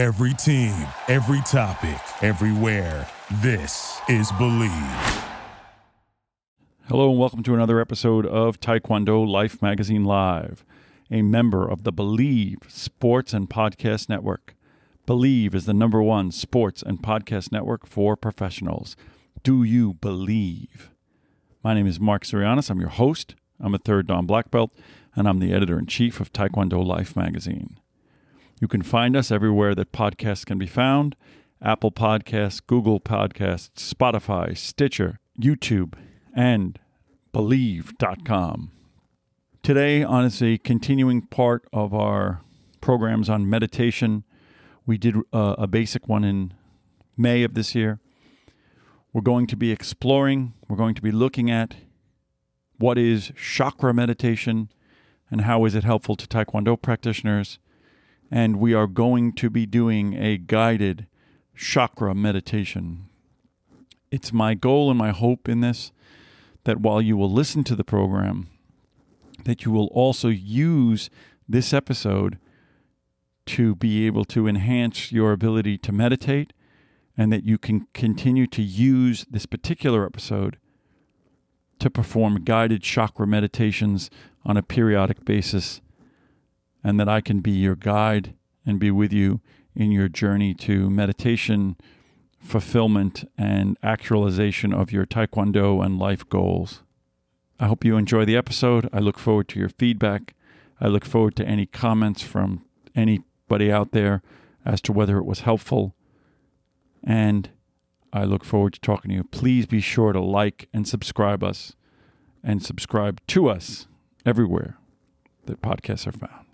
Every team, every topic, everywhere. This is Bleav. Hello, and welcome to another episode of Taekwondo Life Magazine Live, a member of the Bleav Sports and Podcast Network. Bleav is the number one sports and podcast network for professionals. Do you believe? My name is Mark Sirianis. I'm your host. I'm a third Dan black belt, and I'm the editor in chief of Taekwondo Life magazine. You can find us everywhere that podcasts can be found Apple Podcasts, Google Podcasts, Spotify, Stitcher, YouTube, and Bleav.com. Today, on as a continuing part of our programs on meditation, we did uh, a basic one in May of this year. We're going to be exploring, we're going to be looking at what is chakra meditation and how is it helpful to Taekwondo practitioners. And we are going to be doing a guided chakra meditation. It's my goal and my hope in this that while you will listen to the program, that you will also use this episode to be able to enhance your ability to meditate and that you can continue to use this particular episode to perform guided chakra meditations on a periodic basis, and that I can be your guide and be with you in your journey to meditation, fulfillment, and actualization of your Taekwondo and life goals. I hope you enjoy the episode. I look forward to your feedback. I look forward to any comments from anybody out there as to whether it was helpful. And I look forward to talking to you. Please be sure to like and subscribe us and subscribe to us everywhere that podcasts are found.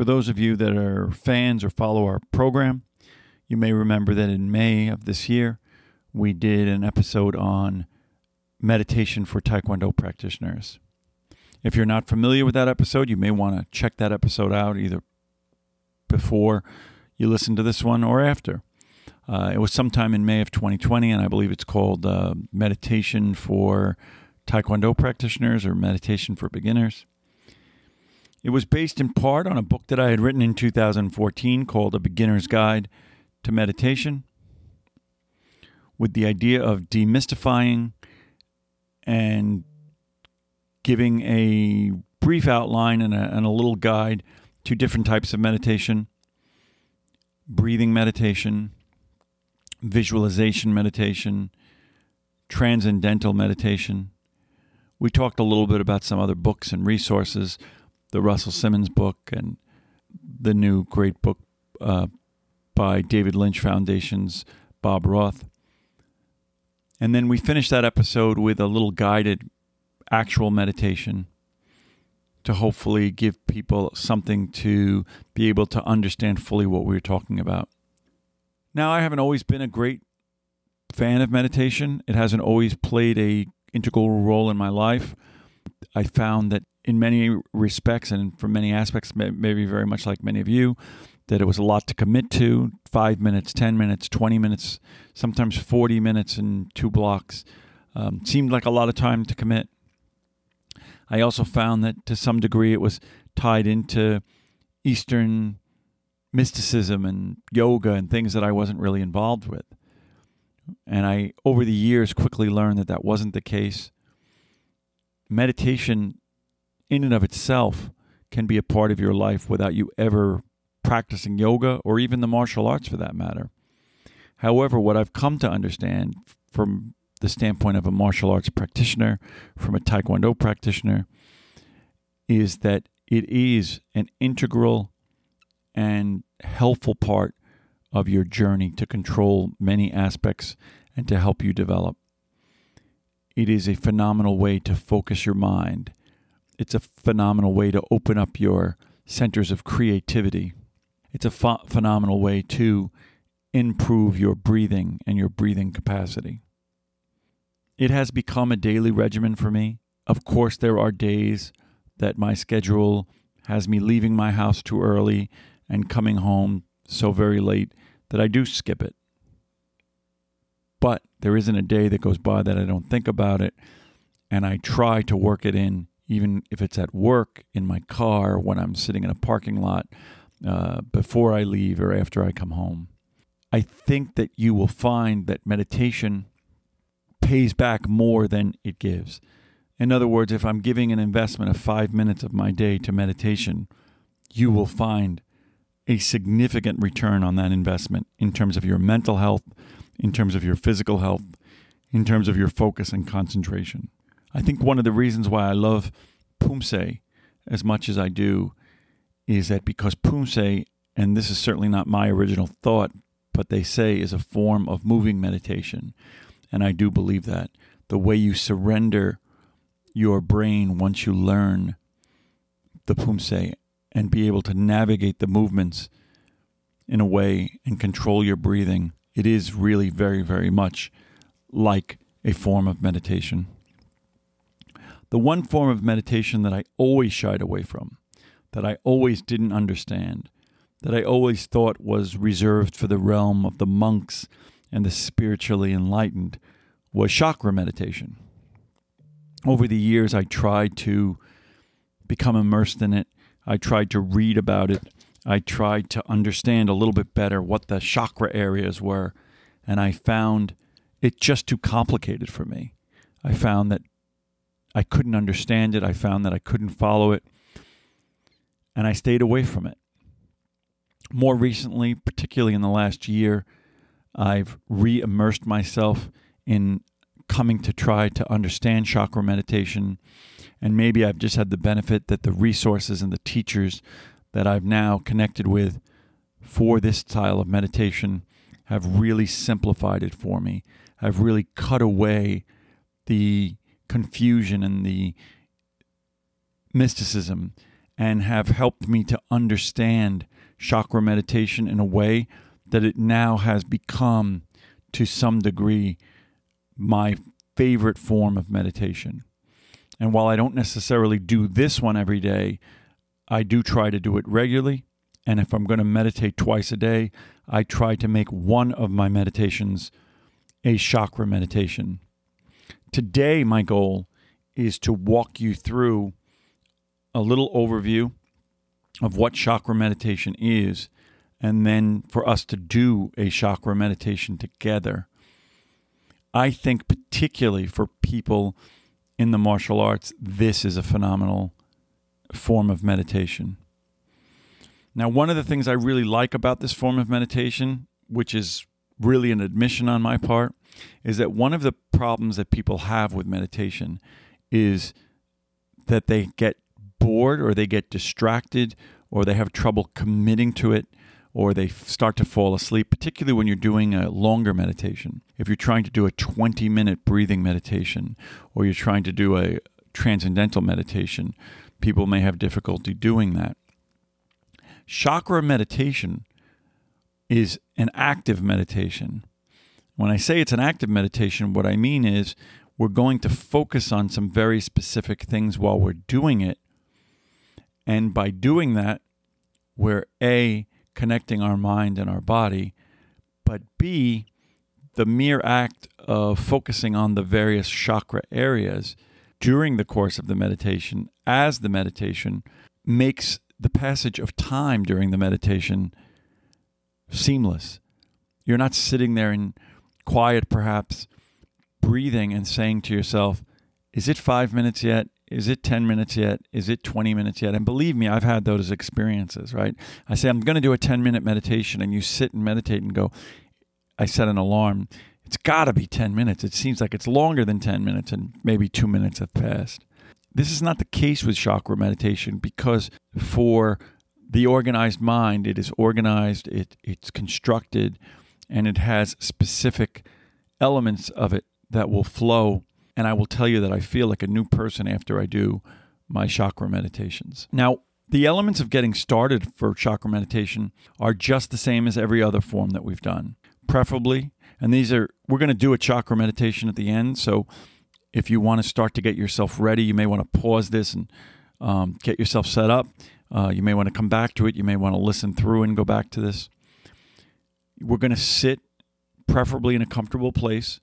For those of you that are fans or follow our program, you may remember that in May of this year, we did an episode on meditation for Taekwondo practitioners. If you're not familiar with that episode, you may want to check that episode out either before you listen to this one or after. Uh, it was sometime in May of 2020, and I believe it's called uh, Meditation for Taekwondo Practitioners or Meditation for Beginners. It was based in part on a book that I had written in 2014 called A Beginner's Guide to Meditation, with the idea of demystifying and giving a brief outline and a, and a little guide to different types of meditation breathing meditation, visualization meditation, transcendental meditation. We talked a little bit about some other books and resources the Russell Simmons book and the new great book uh, by David Lynch Foundation's Bob Roth. And then we finished that episode with a little guided actual meditation to hopefully give people something to be able to understand fully what we were talking about. Now, I haven't always been a great fan of meditation. It hasn't always played a integral role in my life. I found that in many respects and from many aspects, maybe very much like many of you, that it was a lot to commit to five minutes, 10 minutes, 20 minutes, sometimes 40 minutes in two blocks. Um, seemed like a lot of time to commit. I also found that to some degree it was tied into Eastern mysticism and yoga and things that I wasn't really involved with. And I, over the years, quickly learned that that wasn't the case. Meditation in and of itself can be a part of your life without you ever practicing yoga or even the martial arts for that matter. However, what I've come to understand from the standpoint of a martial arts practitioner, from a taekwondo practitioner, is that it is an integral and helpful part of your journey to control many aspects and to help you develop. It is a phenomenal way to focus your mind it's a phenomenal way to open up your centers of creativity. It's a ph- phenomenal way to improve your breathing and your breathing capacity. It has become a daily regimen for me. Of course, there are days, that my schedule has me leaving my house too early and coming home so very late that I do skip it. But there isn't a day that goes by that I don't think about it. And I try to work it in, even if it's at work, in my car, when I'm sitting in a parking lot, uh, before I leave or after I come home. I think that you will find that meditation pays back more than it gives. In other words, if I'm giving an investment of five minutes of my day to meditation, you will find a significant return on that investment in terms of your mental health, in terms of your physical health, in terms of your focus and concentration. I think one of the reasons why I love Poomsae as much as I do is that because Poomsae, and this is certainly not my original thought, but they say is a form of moving meditation. And I do believe that. The way you surrender your brain once you learn the Poomsae and be able to navigate the movements in a way and control your breathing, it is really very, very much like a form of meditation. The one form of meditation that I always shied away from, that I always didn't understand, that I always thought was reserved for the realm of the monks and the spiritually enlightened, was chakra meditation. Over the years, I tried to become immersed in it I tried to read about it. I tried to understand a little bit better what the chakra areas were, and I found it just too complicated for me. I found that I couldn't understand it. I found that I couldn't follow it, and I stayed away from it. More recently, particularly in the last year, I've re immersed myself in coming to try to understand chakra meditation and maybe I've just had the benefit that the resources and the teachers that I've now connected with for this style of meditation have really simplified it for me, have really cut away the confusion and the mysticism, and have helped me to understand chakra meditation in a way that it now has become, to some degree, my favorite form of meditation. And while I don't necessarily do this one every day, I do try to do it regularly. And if I'm going to meditate twice a day, I try to make one of my meditations a chakra meditation. Today, my goal is to walk you through a little overview of what chakra meditation is, and then for us to do a chakra meditation together. I think, particularly for people in the martial arts, this is a phenomenal form of meditation. Now, one of the things I really like about this form of meditation, which is really an admission on my part, is that one of the problems that people have with meditation is that they get bored or they get distracted or they have trouble committing to it or they start to fall asleep, particularly when you're doing a longer meditation. If you're trying to do a 20 minute breathing meditation or you're trying to do a transcendental meditation, people may have difficulty doing that. Chakra meditation is an active meditation. When I say it's an active meditation, what I mean is we're going to focus on some very specific things while we're doing it. And by doing that, we're A, connecting our mind and our body, but B, the mere act of focusing on the various chakra areas during the course of the meditation, as the meditation, makes the passage of time during the meditation seamless. You're not sitting there in quiet, perhaps, breathing and saying to yourself, Is it five minutes yet? Is it 10 minutes yet? Is it 20 minutes yet? And believe me, I've had those experiences, right? I say, I'm going to do a 10 minute meditation, and you sit and meditate and go, I set an alarm. It's got to be 10 minutes. It seems like it's longer than 10 minutes, and maybe two minutes have passed. This is not the case with chakra meditation because for the organized mind, it is organized, it, it's constructed, and it has specific elements of it that will flow and I will tell you that I feel like a new person after I do my chakra meditations. Now, the elements of getting started for chakra meditation are just the same as every other form that we've done. Preferably, and these are, we're going to do a chakra meditation at the end. So if you want to start to get yourself ready, you may want to pause this and um, get yourself set up. Uh, you may want to come back to it. You may want to listen through and go back to this. We're going to sit, preferably in a comfortable place,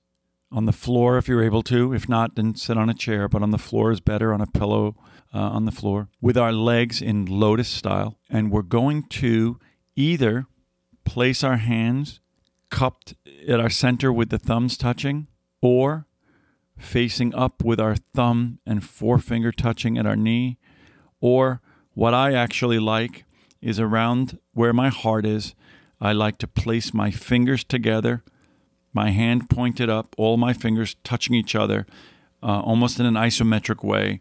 on the floor if you're able to. If not, then sit on a chair, but on the floor is better, on a pillow uh, on the floor, with our legs in lotus style. And we're going to either place our hands cupped at our center with the thumbs touching, or facing up with our thumb and forefinger touching at our knee, or what I actually like is around where my heart is. I like to place my fingers together, my hand pointed up, all my fingers touching each other, uh, almost in an isometric way,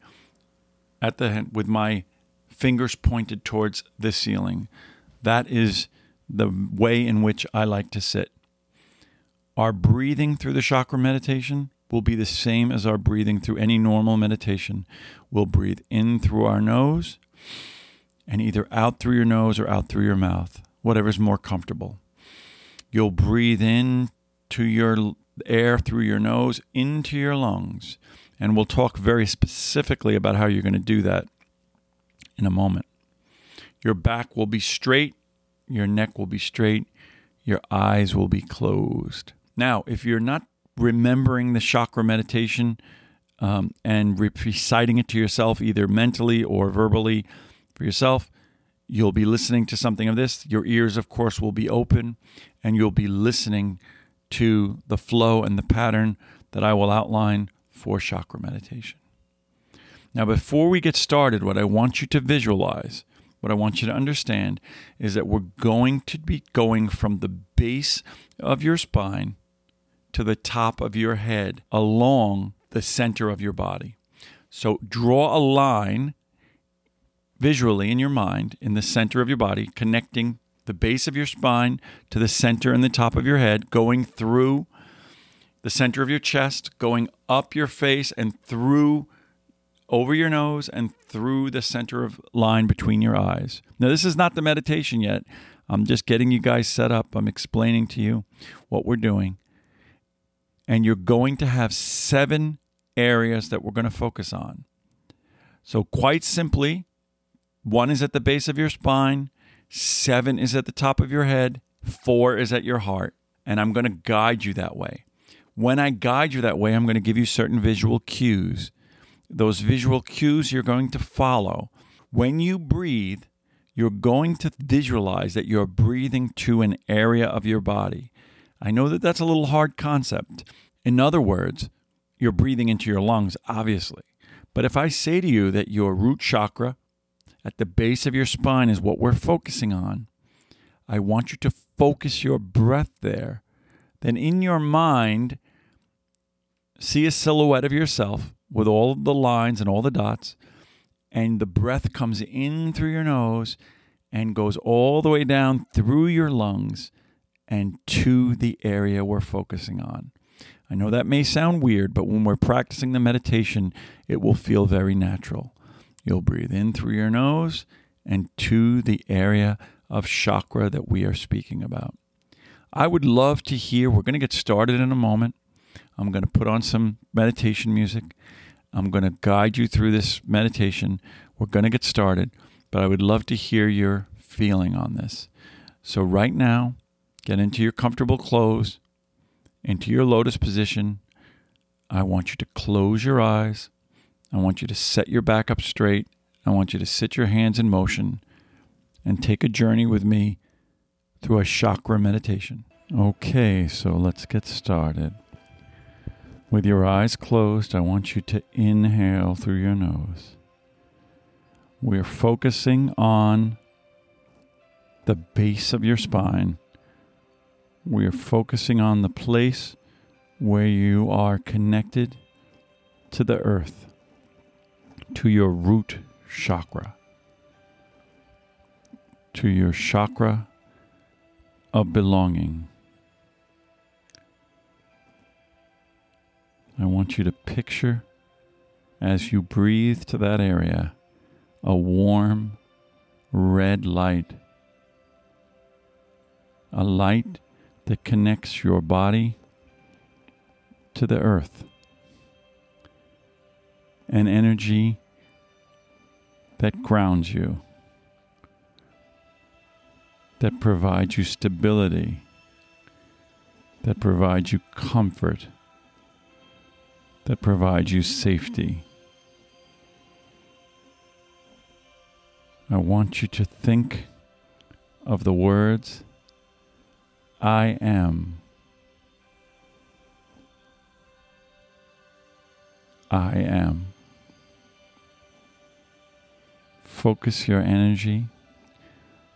at the with my fingers pointed towards the ceiling. That is the way in which I like to sit. Our breathing through the chakra meditation will be the same as our breathing through any normal meditation. We'll breathe in through our nose and either out through your nose or out through your mouth, whatever's more comfortable. You'll breathe in to your air through your nose into your lungs. And we'll talk very specifically about how you're going to do that in a moment. Your back will be straight, your neck will be straight, your eyes will be closed. Now, if you're not remembering the chakra meditation um, and reciting it to yourself, either mentally or verbally for yourself, you'll be listening to something of this. Your ears, of course, will be open and you'll be listening to the flow and the pattern that I will outline for chakra meditation. Now, before we get started, what I want you to visualize, what I want you to understand is that we're going to be going from the base of your spine to the top of your head along the center of your body. So draw a line visually in your mind in the center of your body, connecting the base of your spine to the center and the top of your head, going through the center of your chest, going up your face and through over your nose and through the center of line between your eyes. Now, this is not the meditation yet. I'm just getting you guys set up. I'm explaining to you what we're doing and you're going to have seven areas that we're going to focus on. So, quite simply, one is at the base of your spine, seven is at the top of your head, four is at your heart. And I'm going to guide you that way. When I guide you that way, I'm going to give you certain visual cues. Those visual cues you're going to follow. When you breathe, you're going to visualize that you're breathing to an area of your body. I know that that's a little hard concept. In other words, you're breathing into your lungs, obviously. But if I say to you that your root chakra at the base of your spine is what we're focusing on, I want you to focus your breath there. Then in your mind, see a silhouette of yourself with all the lines and all the dots, and the breath comes in through your nose and goes all the way down through your lungs and to the area we're focusing on. I know that may sound weird, but when we're practicing the meditation, it will feel very natural. You'll breathe in through your nose and to the area of chakra that we are speaking about. I would love to hear, we're going to get started in a moment. I'm going to put on some meditation music. I'm going to guide you through this meditation. We're going to get started, but I would love to hear your feeling on this. So, right now, Get into your comfortable clothes, into your lotus position. I want you to close your eyes. I want you to set your back up straight. I want you to sit your hands in motion and take a journey with me through a chakra meditation. Okay, so let's get started. With your eyes closed, I want you to inhale through your nose. We're focusing on the base of your spine we are focusing on the place where you are connected to the earth, to your root chakra, to your chakra of belonging. I want you to picture as you breathe to that area a warm red light, a light that connects your body to the earth. An energy that grounds you, that provides you stability, that provides you comfort, that provides you safety. I want you to think of the words, I am. I am. Focus your energy,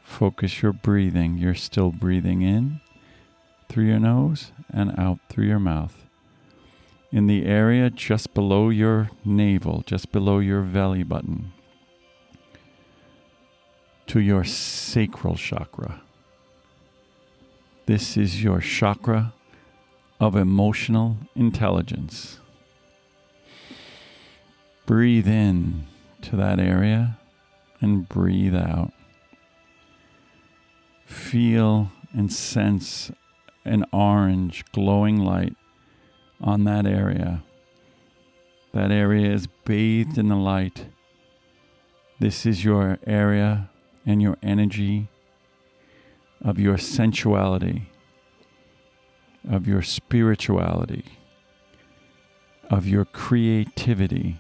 focus your breathing. You're still breathing in through your nose and out through your mouth. In the area just below your navel, just below your belly button, to your sacral chakra. This is your chakra of emotional intelligence. Breathe in to that area and breathe out. Feel and sense an orange glowing light on that area. That area is bathed in the light. This is your area and your energy of your sensuality, of your spirituality, of your creativity,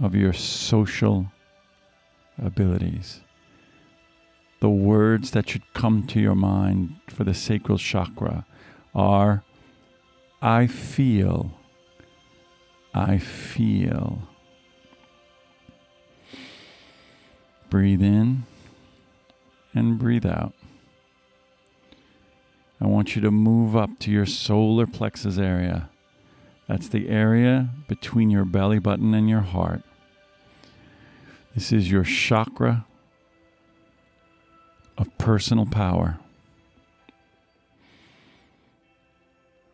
of your social abilities. The words that should come to your mind for the sacral chakra are I feel, I feel. Breathe in and breathe out. I want you to move up to your solar plexus area. That's the area between your belly button and your heart. This is your chakra of personal power.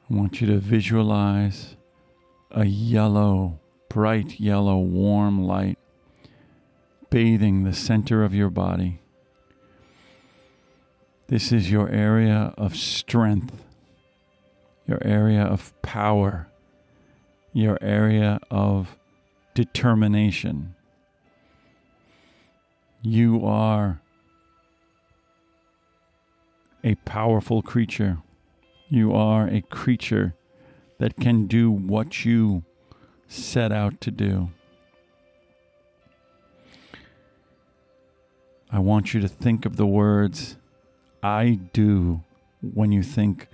I want you to visualize a yellow, bright yellow, warm light bathing the center of your body. This is your area of strength, your area of power, your area of determination. You are a powerful creature. You are a creature that can do what you set out to do. I want you to think of the words I do when you think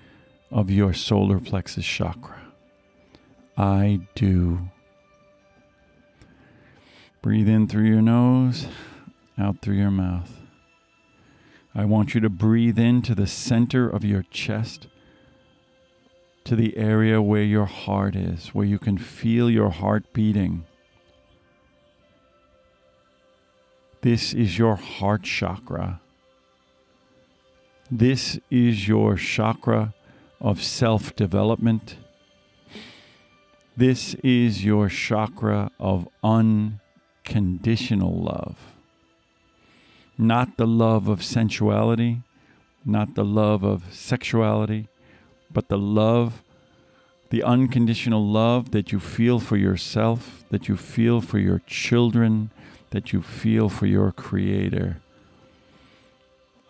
of your solar plexus chakra. I do. Breathe in through your nose, out through your mouth. I want you to breathe into the center of your chest, to the area where your heart is, where you can feel your heart beating. This is your heart chakra. This is your chakra of self development. This is your chakra of unconditional love. Not the love of sensuality, not the love of sexuality, but the love, the unconditional love that you feel for yourself, that you feel for your children, that you feel for your Creator.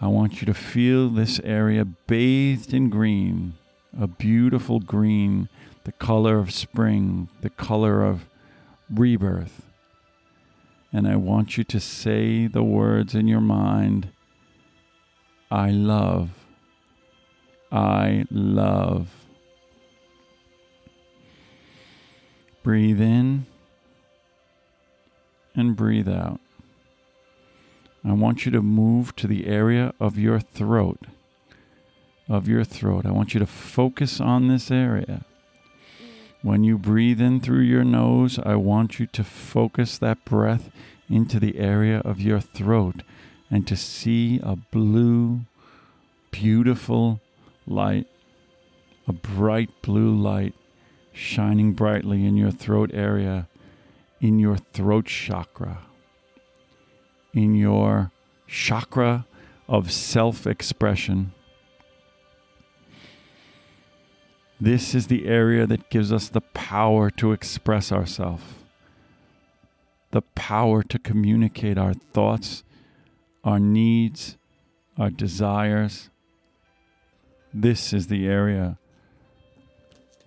I want you to feel this area bathed in green, a beautiful green, the color of spring, the color of rebirth. And I want you to say the words in your mind I love. I love. Breathe in and breathe out. I want you to move to the area of your throat. Of your throat. I want you to focus on this area. When you breathe in through your nose, I want you to focus that breath into the area of your throat and to see a blue, beautiful light, a bright blue light shining brightly in your throat area in your throat chakra, in your chakra of self expression. This is the area that gives us the power to express ourselves. the power to communicate our thoughts, our needs, our desires. This is the area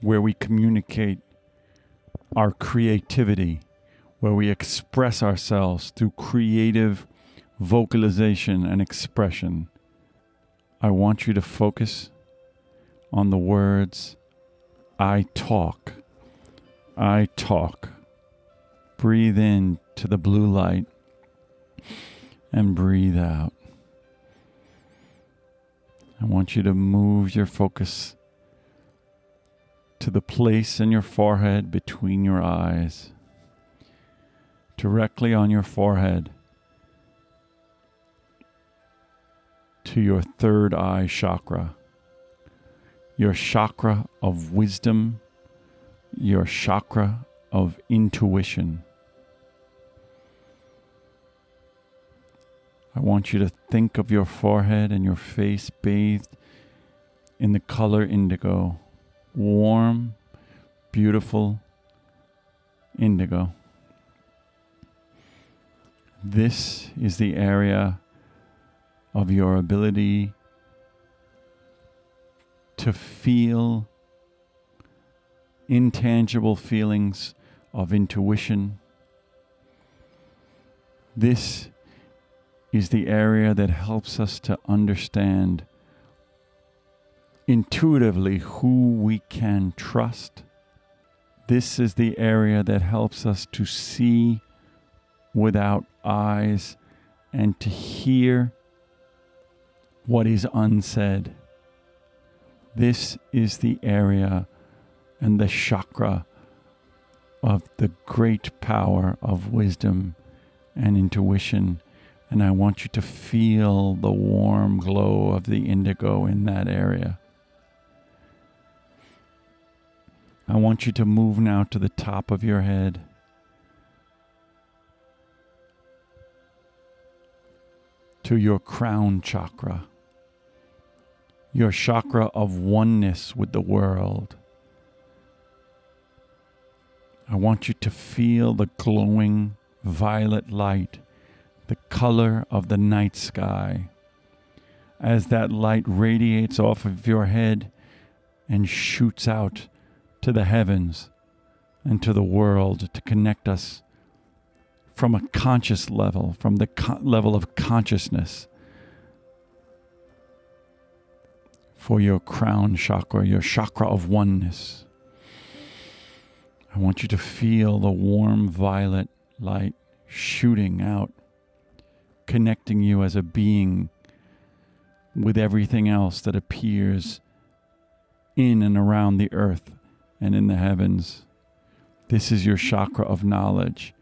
where we communicate our creativity, where we express ourselves through creative vocalization and expression. I want you to focus on the words I talk. I talk. Breathe in to the blue light and breathe out. I want you to move your focus to the place in your forehead between your eyes, directly on your forehead, to your third eye chakra, your chakra of wisdom, your chakra of intuition. I want you to think of your forehead and your face bathed in the color indigo, warm, beautiful indigo. This is the area of your ability to feel intangible feelings of intuition. This is the area that helps us to understand intuitively who we can trust. This is the area that helps us to see without eyes and to hear what is unsaid. This is the area and the chakra of the great power of wisdom and intuition and I want you to feel the warm glow of the indigo in that area. I want you to move now to the top of your head. To your crown chakra, your chakra of oneness with the world. I want you to feel the glowing violet light the color of the night sky. As that light radiates off of your head and shoots out to the heavens and to the world to connect us from a conscious level, from the co- level of consciousness for your crown chakra, your chakra of oneness. I want you to feel the warm violet light shooting out connecting you as a being with everything else that appears in and around the earth and in the heavens. This is your chakra of knowledge.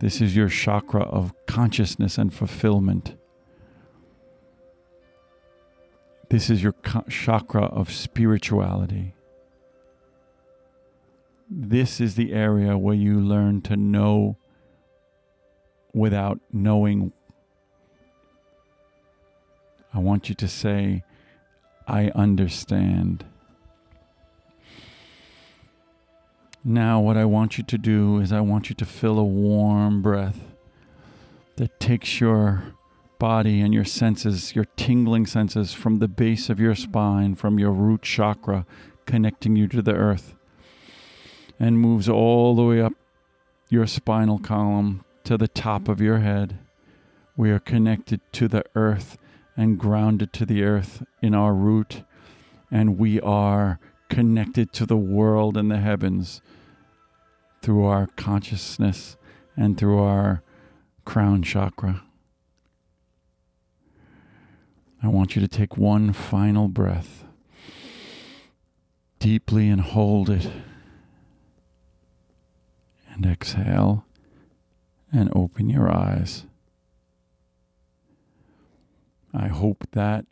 This is your chakra of consciousness and fulfillment. This is your chakra of spirituality. This is the area where you learn to know without knowing I want you to say, I understand. Now, what I want you to do is, I want you to feel a warm breath that takes your body and your senses, your tingling senses, from the base of your spine, from your root chakra, connecting you to the earth, and moves all the way up your spinal column to the top of your head. We are connected to the earth and grounded to the earth in our root, and we are connected to the world and the heavens through our consciousness and through our crown chakra. I want you to take one final breath deeply and hold it. And exhale and open your eyes. I hope that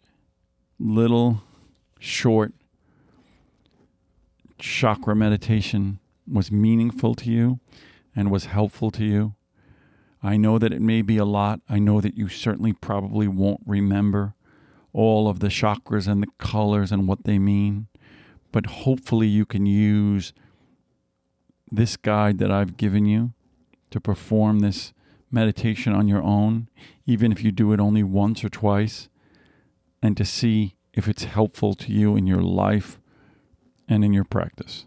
little short chakra meditation was meaningful to you and was helpful to you. I know that it may be a lot. I know that you certainly probably won't remember all of the chakras and the colors and what they mean, but hopefully you can use this guide that I've given you to perform this meditation on your own, even if you do it only once or twice, and to see if it's helpful to you in your life and in your practice.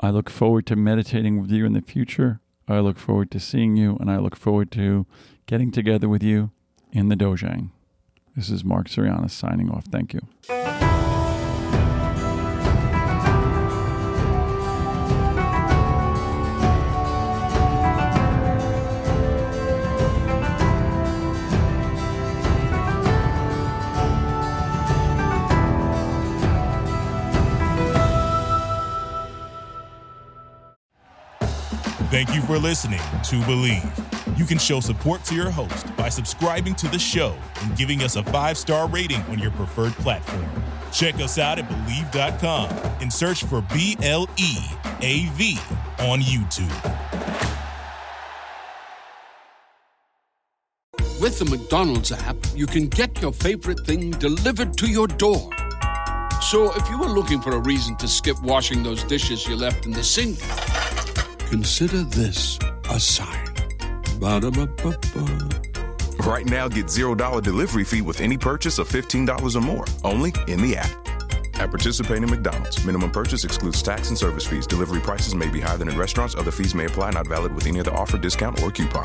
I look forward to meditating with you in the future. I look forward to seeing you, and I look forward to getting together with you in the Dojang. This is Mark Sirianis signing off. Thank you. Thank you for listening to Bleav. You can show support to your host by subscribing to the show and giving us a five star rating on your preferred platform. Check us out at Bleav.com and search for B L E A V on YouTube. With the McDonald's app, you can get your favorite thing delivered to your door. So if you were looking for a reason to skip washing those dishes you left in the sink, consider this a sign. Ba-da-ba-ba-ba. Right now, get $0 delivery fee with any purchase of $15 or more, only in the app. At participating McDonald's, minimum purchase excludes tax and service fees. Delivery prices may be higher than in restaurants. Other fees may apply, not valid with any other offer, discount, or coupon.